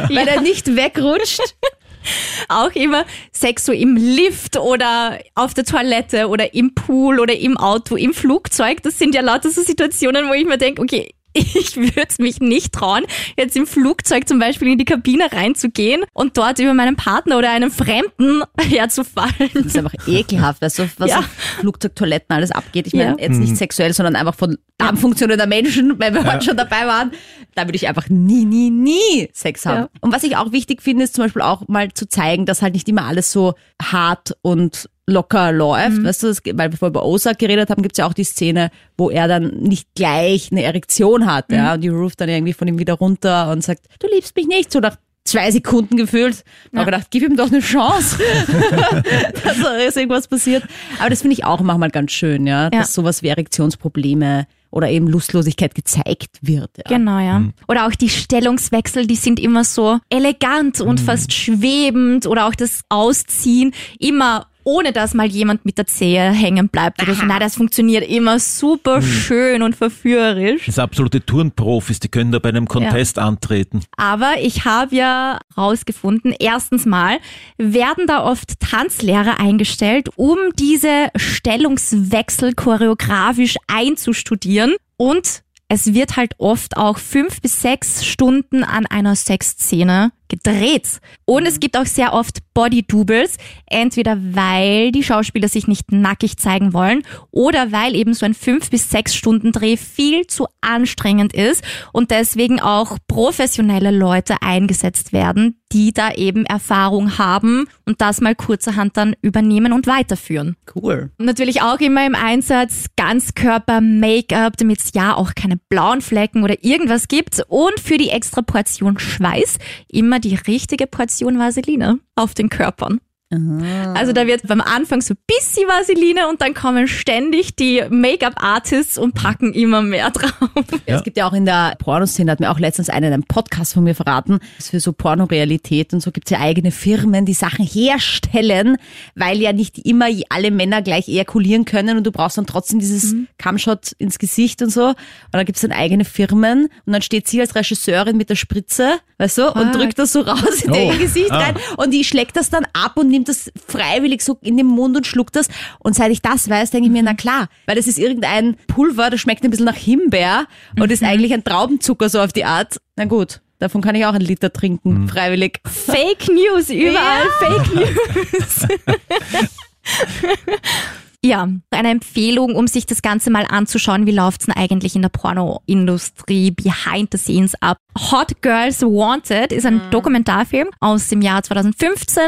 weil er nicht wegrutscht. Auch immer Sex so im Lift oder auf der Toilette oder im Pool oder im Auto, im Flugzeug. Das sind ja lauter so Situationen, wo ich mir denke, okay, ich würde es mich nicht trauen, jetzt im Flugzeug zum Beispiel in die Kabine reinzugehen und dort über meinen Partner oder einen Fremden herzufallen. Das ist einfach ekelhaft, weißt du, was Ja. auf Flugzeugtoiletten alles abgeht. Ich meine, Ja. jetzt nicht sexuell, sondern einfach von Darmfunktionen der Menschen, weil wir heute schon dabei waren. Da würde ich einfach nie, nie, nie Sex haben. Ja. Und was ich auch wichtig finde, ist zum Beispiel auch mal zu zeigen, dass halt nicht immer alles so hart und locker läuft. Weißt du, das, weil wir vorher über Ozark geredet haben, gibt's ja auch die Szene, wo er dann nicht gleich eine Erektion hat. Ja, und die ruft dann irgendwie von ihm wieder runter und sagt, du liebst mich nicht. So nach zwei Sekunden gefühlt. Ich habe gedacht, gib ihm doch eine Chance, dass da ist irgendwas passiert. Aber das finde ich auch manchmal ganz schön, ja, dass Ja. sowas wie Erektionsprobleme oder eben Lustlosigkeit gezeigt wird. Ja. Genau, ja. Oder auch die Stellungswechsel, die sind immer so elegant und fast schwebend oder auch das Ausziehen immer ohne dass mal jemand mit der Zehe hängen bleibt oder so. Nein, das funktioniert immer super schön und verführerisch. Das sind absolute Turnprofis, die können da bei einem Contest antreten. Aber ich habe ja rausgefunden, erstens mal werden da oft Tanzlehrer eingestellt, um diese Stellungswechsel choreografisch einzustudieren. Und es wird halt oft auch fünf bis sechs Stunden an einer Sexszene gedreht. Und es gibt auch sehr oft Body-Doubles, entweder weil die Schauspieler sich nicht nackig zeigen wollen oder weil eben so ein fünf bis sechs Stunden Dreh viel zu anstrengend ist und deswegen auch professionelle Leute eingesetzt werden, die da eben Erfahrung haben und das mal kurzerhand dann übernehmen und weiterführen. Cool. Natürlich auch immer im Einsatz Ganzkörper-Make-up, damit es ja auch keine blauen Flecken oder irgendwas gibt. Und für die extra Portion Schweiß immer die richtige Portion Vaseline auf den Körpern. Also da wird beim Anfang so bisschen Vaseline und dann kommen ständig die Make-up-Artists und packen immer mehr drauf. Ja. Es gibt ja auch in der Pornoszene, hat mir auch letztens einer in einem Podcast von mir verraten, dass für so Pornorealität und so gibt's ja eigene Firmen, die Sachen herstellen, weil ja nicht immer alle Männer gleich ejakulieren können und du brauchst dann trotzdem dieses Cumshot ins Gesicht und so. Und dann gibt's dann eigene Firmen und dann steht sie als Regisseurin mit der Spritze, weißt du, und Ah. drückt das so raus in Oh. ihr Gesicht Ah. rein und die schlägt das dann ab und nimmt das freiwillig so in den Mund und schluckt das. Und seit ich das weiß, denke ich mir, na klar, weil das ist irgendein Pulver, das schmeckt ein bisschen nach Himbeer und ist eigentlich ein Traubenzucker so auf die Art. Na gut, davon kann ich auch einen Liter trinken, freiwillig. Fake News, überall Fake News. Ja, eine Empfehlung, um sich das Ganze mal anzuschauen, wie läuft's denn eigentlich in der Pornoindustrie behind the scenes ab. Hot Girls Wanted ist ein Dokumentarfilm aus dem Jahr 2015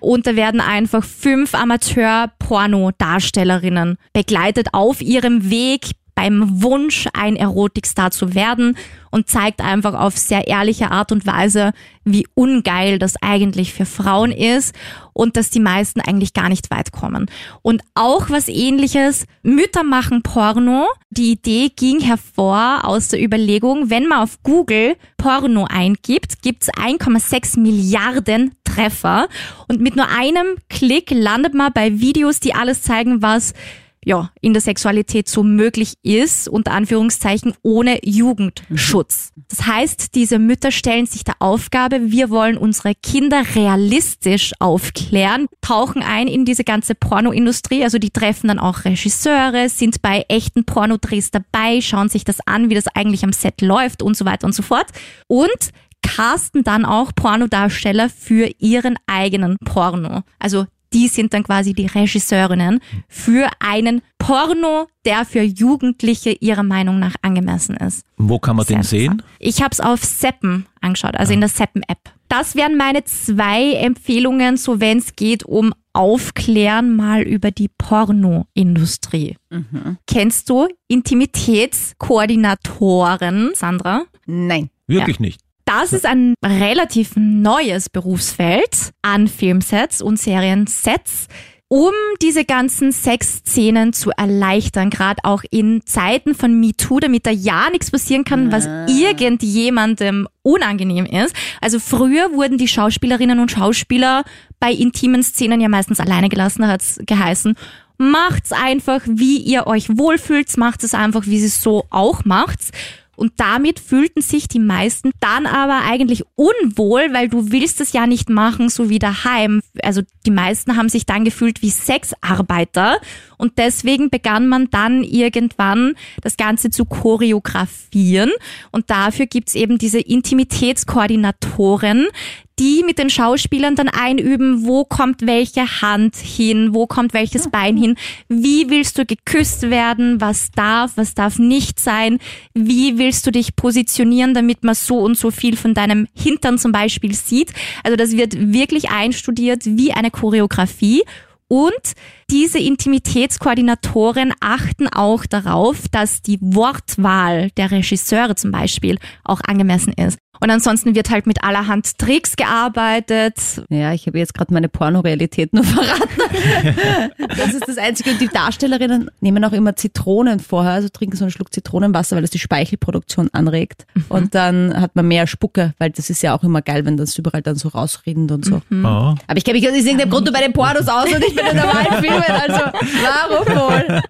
und da werden einfach fünf Amateur-Porno-Darstellerinnen begleitet auf ihrem Weg beim Wunsch, ein Erotikstar zu werden und zeigt einfach auf sehr ehrliche Art und Weise, wie ungeil das eigentlich für Frauen ist und dass die meisten eigentlich gar nicht weit kommen. Und auch was ähnliches, Mütter machen Porno. Die Idee ging hervor aus der Überlegung, wenn man auf Google Porno eingibt, gibt's 1,6 Milliarden Treffer und mit nur einem Klick landet man bei Videos, die alles zeigen, was ja, in der Sexualität so möglich ist, unter Anführungszeichen, ohne Jugendschutz. Das heißt, diese Mütter stellen sich der Aufgabe, wir wollen unsere Kinder realistisch aufklären, tauchen ein in diese ganze Pornoindustrie, also die treffen dann auch Regisseure, sind bei echten Pornodrehs dabei, schauen sich das an, wie das eigentlich am Set läuft und so weiter und so fort und casten dann auch Pornodarsteller für ihren eigenen Porno. Also die sind dann quasi die Regisseurinnen für einen Porno, der für Jugendliche ihrer Meinung nach angemessen ist. Wo kann man Sehr den sehen? Ich habe es auf Seppen angeschaut, also in der Seppen-App. Das wären meine zwei Empfehlungen, so wenn es geht um Aufklären mal über die Pornoindustrie. Kennst du Intimitätskoordinatoren, Sandra? Nein. Wirklich nicht. Das ist ein relativ neues Berufsfeld an Filmsets und Seriensets, um diese ganzen Sexszenen zu erleichtern, gerade auch in Zeiten von MeToo, damit da ja nichts passieren kann, was irgendjemandem unangenehm ist. Also früher wurden die Schauspielerinnen und Schauspieler bei intimen Szenen ja meistens alleine gelassen, da hat's geheißen. Macht's einfach, wie ihr euch wohlfühlt, macht es einfach, wie sie es so auch macht's. Und damit fühlten sich die meisten dann aber eigentlich unwohl, weil du willst es ja nicht machen, so wie daheim. Also die meisten haben sich dann gefühlt wie Sexarbeiter und deswegen begann man dann irgendwann das Ganze zu choreografieren und dafür gibt's eben diese Intimitätskoordinatoren, die mit den Schauspielern dann einüben, wo kommt welche Hand hin, wo kommt welches Bein hin, wie willst du geküsst werden, was darf, was darf nicht sein, wie willst du dich positionieren, damit man so und so viel von deinem Hintern zum Beispiel sieht. Also das wird wirklich einstudiert wie eine Choreografie. Und diese Intimitätskoordinatoren achten auch darauf, dass die Wortwahl der Regisseure zum Beispiel auch angemessen ist. Und ansonsten wird halt mit allerhand Tricks gearbeitet. Ja, ich habe jetzt gerade meine Pornorealität nur verraten. das ist das Einzige. Und die Darstellerinnen nehmen auch immer Zitronen vorher, also trinken so einen Schluck Zitronenwasser, weil das die Speichelproduktion anregt. Und dann hat man mehr Spucke, weil das ist ja auch immer geil, wenn das überall dann so rausrinnt und so. Ah. Aber ich kenne mich aus irgendeinem Grund nur bei den Pornos aus und nicht bei den normalen Filmen. Also warum wohl?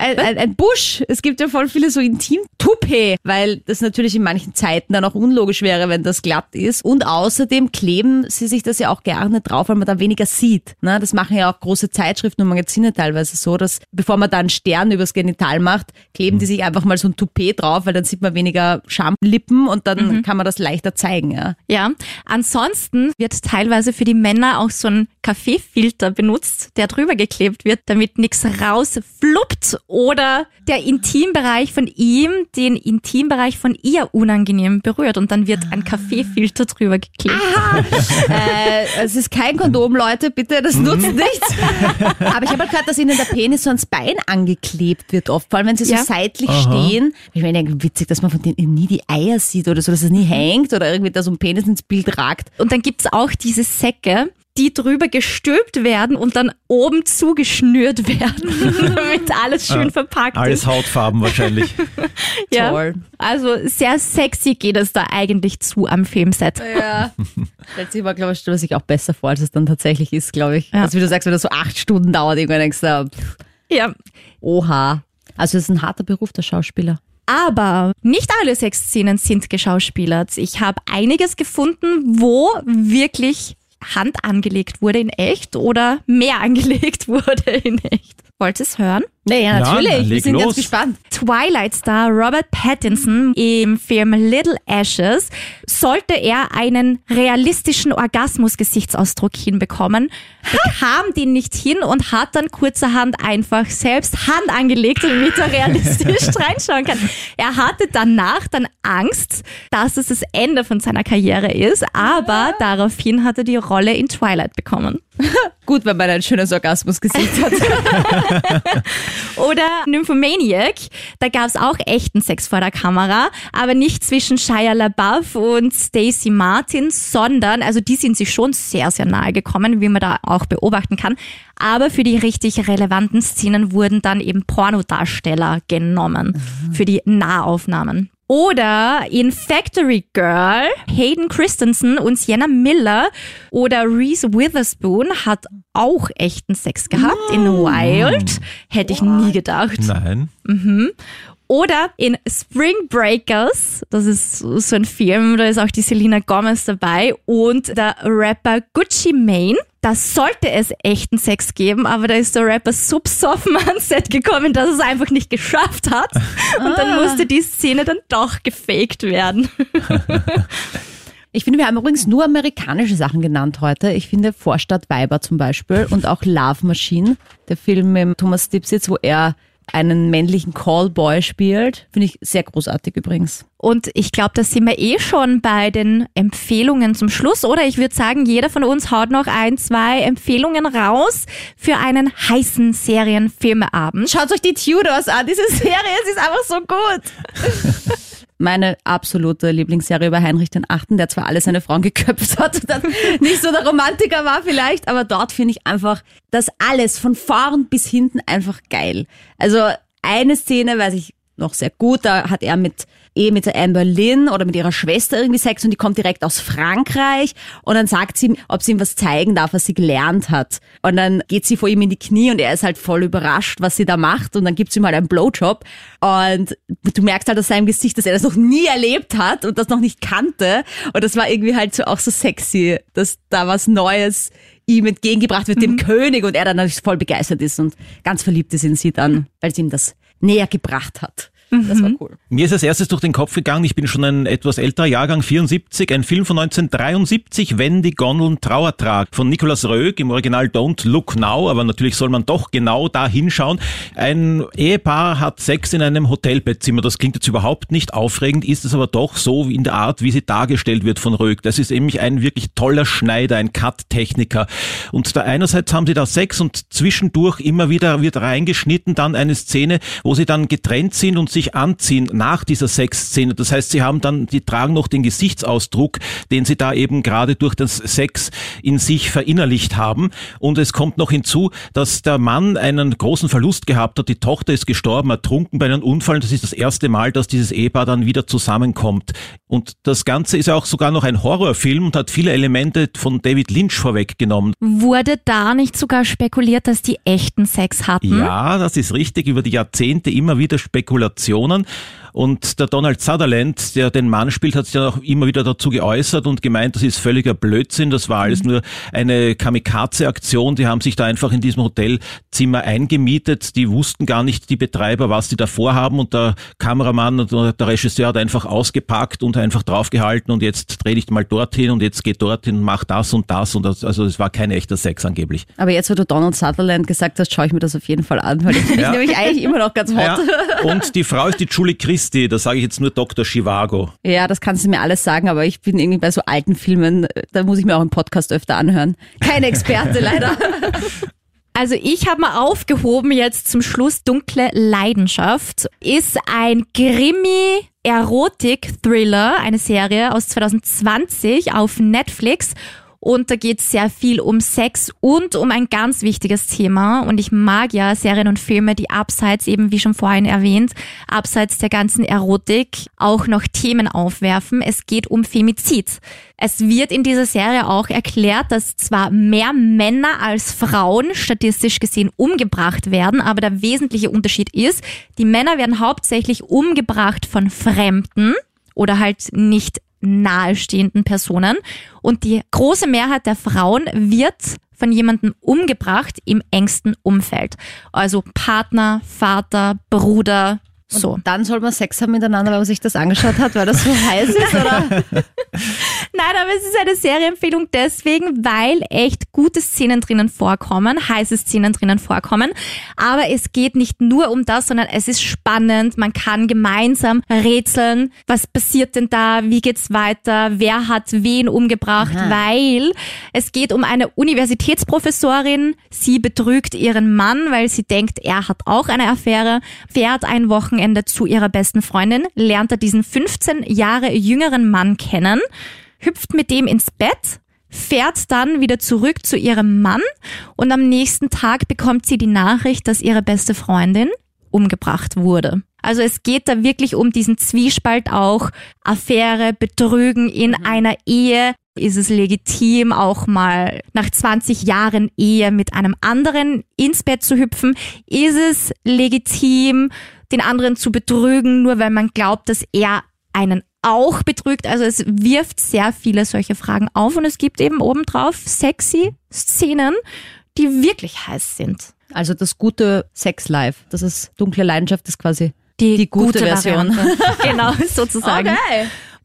Ein, ein, ein Busch. Es gibt ja voll viele so Intim-Toupet, weil das natürlich in manchen Zeiten dann auch unlogisch wäre, wenn das glatt ist. Und außerdem kleben sie sich das ja auch gerne drauf, weil man da weniger sieht. Ne? Das machen ja auch große Zeitschriften und Magazine teilweise so, dass bevor man da einen Stern übers Genital macht, kleben die sich einfach mal so ein Toupet drauf, weil dann sieht man weniger Schamlippen und dann kann man das leichter zeigen. Ja. Ja, ansonsten wird teilweise für die Männer auch so ein Kaffeefilter benutzt, der drüber geklebt wird, damit nichts rausfluppt oder der Intimbereich von ihm den Intimbereich von ihr unangenehm berührt und dann wird ein Kaffeefilter drüber geklebt. Äh, es ist kein Kondom, Leute, bitte, das nutzt nichts. Aber ich habe halt gehört, dass ihnen der Penis so ans Bein angeklebt wird oft, vor allem wenn sie so Ja. seitlich stehen. Ich meine, witzig, dass man von denen nie die Eier sieht oder so, dass es nie hängt oder irgendwie da so ein Penis ins Bild ragt. Und dann gibt's auch diese Säcke, die drüber gestülpt werden und dann oben zugeschnürt werden, damit alles schön verpackt Alles ist. Hautfarben wahrscheinlich. Ja. Toll. Also sehr sexy geht es da eigentlich zu am Filmset. Ja. Sich aber, glaube ich, stellt sich auch besser vor, als es dann tatsächlich ist, glaube ich. Ja. Also wie du sagst, wenn das so acht Stunden dauert, irgendwann denkst du, pff, Ja. oha. Also es ist ein harter Beruf, der Schauspieler. Aber nicht alle Sexszenen sind geschauspielert. Ich habe einiges gefunden, wo wirklich Hand angelegt wurde in echt oder mehr angelegt wurde in echt. Wollt ihr es hören? Naja, Ja, natürlich. na, Wir sind los. ganz gespannt. Twilight Star Robert Pattinson im Film Little Ashes sollte er einen realistischen Orgasmus-Gesichtsausdruck hinbekommen, bekam den nicht hin und hat dann kurzerhand einfach selbst Hand angelegt, damit er realistisch reinschauen kann. Er hatte danach dann Angst, dass es das Ende von seiner Karriere ist, aber daraufhin hat er die Rolle in Twilight bekommen. Gut, wenn man ein schönes Orgasmusgesicht hat. Oder Nymphomaniac, da gab es auch echten Sex vor der Kamera, aber nicht zwischen Shia LaBeouf und Stacey Martin, sondern, also die sind sich schon sehr, sehr nahe gekommen, wie man da auch beobachten kann. Aber für die richtig relevanten Szenen wurden dann eben Pornodarsteller genommen, für die Nahaufnahmen. Oder in Factory Girl, Hayden Christensen und Sienna Miller oder Reese Witherspoon hat auch echten Sex gehabt in Wild. Hätte ich nie gedacht. Nein. Oder in Spring Breakers, das ist so ein Film, da ist auch die Selena Gomez dabei und der Rapper Gucci Mane. Da sollte es echten Sex geben, aber da ist der Rapper Subsoffen ans Set gekommen, dass es einfach nicht geschafft hat. Und dann Ah. musste die Szene dann doch gefaked werden. Ich finde, wir haben übrigens nur amerikanische Sachen genannt heute. Ich finde Vorstadt Weiber zum Beispiel und auch Love Machine, der Film mit Thomas Dipsitz, wo er einen männlichen Callboy spielt. Finde ich sehr großartig übrigens. Und ich glaube, da sind wir eh schon bei den Empfehlungen zum Schluss, oder? Ich würde sagen, jeder von uns haut noch ein, zwei Empfehlungen raus für einen heißen Serienfilmeabend. Schaut euch die Tudors an. Diese Serie, sie ist einfach so gut. Meine absolute Lieblingsserie über Heinrich den Achten, der zwar alle seine Frauen geköpft hat und dann nicht so der Romantiker war vielleicht, aber dort finde ich einfach das alles von vorn bis hinten einfach geil. Also eine Szene weiß ich noch sehr gut, da hat er mit eh mit der Amber Lynn oder mit ihrer Schwester irgendwie Sex und die kommt direkt aus Frankreich. Und dann sagt sie, ihm, ob sie ihm was zeigen darf, was sie gelernt hat. Und dann geht sie vor ihm in die Knie und er ist halt voll überrascht, was sie da macht. Und dann gibt sie ihm halt einen Blowjob. Und du merkst halt aus seinem Gesicht, dass er das noch nie erlebt hat und das noch nicht kannte. Und das war irgendwie halt so auch so sexy, dass da was Neues ihm entgegengebracht wird, dem König. Und er dann natürlich voll begeistert ist und ganz verliebt ist in sie dann, weil sie ihm das näher gebracht hat. Das war cool. Mir ist als erstes durch den Kopf gegangen, ich bin schon ein etwas älterer Jahrgang, 74, ein Film von 1973, Wenn die Gondeln Trauer tragen, von Nicolas Rög, im Original Don't Look Now, aber natürlich soll man doch genau da hinschauen. Ein Ehepaar hat Sex in einem Hotelbettzimmer, das klingt jetzt überhaupt nicht aufregend, ist es aber doch so wie in der Art, wie sie dargestellt wird von Rög. Das ist nämlich ein wirklich toller Schneider, ein Cut-Techniker. Und da einerseits haben sie da Sex und zwischendurch immer wieder wird reingeschnitten dann eine Szene, wo sie dann getrennt sind und sich anziehen nach dieser Sexszene. Das heißt, sie haben dann, die tragen noch den Gesichtsausdruck, den sie da eben gerade durch das Sex in sich verinnerlicht haben. Und es kommt noch hinzu, dass der Mann einen großen Verlust gehabt hat. Die Tochter ist gestorben, ertrunken bei einem Unfall. Das ist das erste Mal, dass dieses Ehepaar dann wieder zusammenkommt. Und das Ganze ist auch sogar noch ein Horrorfilm und hat viele Elemente von David Lynch vorweggenommen. Wurde da nicht sogar spekuliert, dass die echten Sex hatten? Ja, das ist richtig. Über die Jahrzehnte immer wieder Spekulationen. Und der Donald Sutherland, der den Mann spielt, hat sich dann auch immer wieder dazu geäußert und gemeint, das ist völliger Blödsinn. Das war alles nur eine Kamikaze-Aktion. Die haben sich da einfach in diesem Hotelzimmer eingemietet. Die wussten gar nicht, die Betreiber, was die da vorhaben. Und der Kameramann und der Regisseur hat einfach ausgepackt und einfach draufgehalten und jetzt dreh dich mal dorthin und jetzt geht dorthin und mach das und das. Und das, also es war kein echter Sex angeblich. Aber jetzt, wo du Donald Sutherland gesagt hast, schaue ich mir das auf jeden Fall an, weil den finde Ja. ich nämlich eigentlich immer noch ganz hot. Ja. Und die Frau ist die Julie Christie, da sage ich jetzt nur Dr. Chivago. Ja, das kannst du mir alles sagen, aber ich bin irgendwie bei so alten Filmen, da muss ich mir auch im Podcast öfter anhören. Keine Experte leider. Also ich habe mal aufgehoben jetzt zum Schluss Dunkle Leidenschaft. Ist ein Krimi Erotik-Thriller, eine Serie aus 2020 auf Netflix. Und da geht es sehr viel um Sex und um ein ganz wichtiges Thema. Und ich mag ja Serien und Filme, die abseits, eben wie schon vorhin erwähnt, abseits der ganzen Erotik auch noch Themen aufwerfen. Es geht um Femizid. Es wird in dieser Serie auch erklärt, dass zwar mehr Männer als Frauen statistisch gesehen umgebracht werden, aber der wesentliche Unterschied ist, die Männer werden hauptsächlich umgebracht von Fremden oder halt nicht nahestehenden Personen. Und die große Mehrheit der Frauen wird von jemandem umgebracht im engsten Umfeld. Also Partner, Vater, Bruder, so. Dann soll man Sex haben miteinander, wenn man sich das angeschaut hat, weil das so heiß ist, oder? Nein, aber es ist eine Serienempfehlung deswegen, weil echt gute Szenen drinnen vorkommen, heiße Szenen drinnen vorkommen. Aber es geht nicht nur um das, sondern es ist spannend. Man kann gemeinsam rätseln. Was passiert denn da? Wie geht's weiter? Wer hat wen umgebracht? Weil es geht um eine Universitätsprofessorin. Sie betrügt ihren Mann, weil sie denkt, er hat auch eine Affäre, fährt ein Wochenende zu ihrer besten Freundin, lernt er diesen 15 Jahre jüngeren Mann kennen, hüpft mit dem ins Bett, fährt dann wieder zurück zu ihrem Mann und am nächsten Tag bekommt sie die Nachricht, dass ihre beste Freundin umgebracht wurde. Also es geht da wirklich um diesen Zwiespalt auch, Affäre, Betrügen in einer Ehe. Ist es legitim, auch mal nach 20 Jahren Ehe mit einem anderen ins Bett zu hüpfen? Ist es legitim, den anderen zu betrügen, nur weil man glaubt, dass er einen auch betrügt. Also es wirft sehr viele solche Fragen auf und es gibt eben obendrauf sexy Szenen, die wirklich heiß sind. Also das gute Sex-Life, das ist dunkle Leidenschaft, ist quasi Die, Die gute Version. Variante. genau, sozusagen.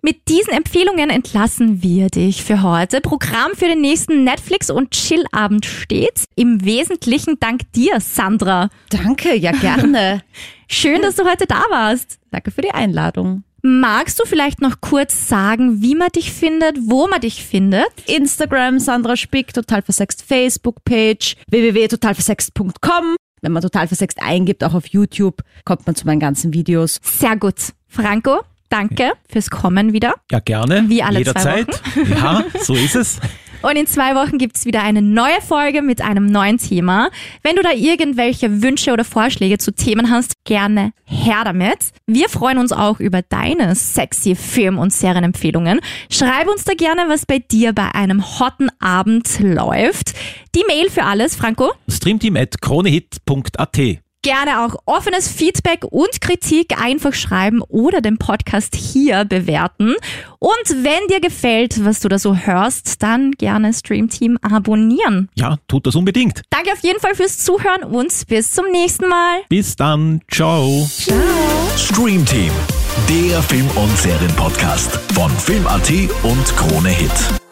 Mit diesen Empfehlungen entlassen wir dich für heute. Programm für den nächsten Netflix- und Chill-Abend steht. Im Wesentlichen dank dir, Sandra. Danke, ja gerne. Schön, dass du heute da warst. Danke für die Einladung. Magst du vielleicht noch kurz sagen, wie man dich findet, wo man dich findet? Instagram Sandra Spick, total versext Facebook-Page, www.totalversext.com. Wenn man total versext eingibt, auch auf YouTube, kommt man zu meinen ganzen Videos. Sehr gut. Franco, danke fürs Kommen wieder. Ja, gerne. Wie alle zwei Jederzeit. Ja, so ist es. Und in zwei Wochen gibt's wieder eine neue Folge mit einem neuen Thema. Wenn du da irgendwelche Wünsche oder Vorschläge zu Themen hast, gerne her damit. Wir freuen uns auch über deine sexy Film- und Serienempfehlungen. Schreib uns da gerne, was bei dir bei einem hotten Abend läuft. Die Mail für alles, Franco. Streamteam at kronehit.at. Gerne auch offenes Feedback und Kritik einfach schreiben oder den Podcast hier bewerten. Und wenn dir gefällt, was du da so hörst, dann gerne Streamteam abonnieren. Ja, tut das unbedingt. Danke auf jeden Fall fürs Zuhören und bis zum nächsten Mal. Bis dann. Ciao. Stream Team, der Film- und Serienpodcast von Film.at und Krone Hit.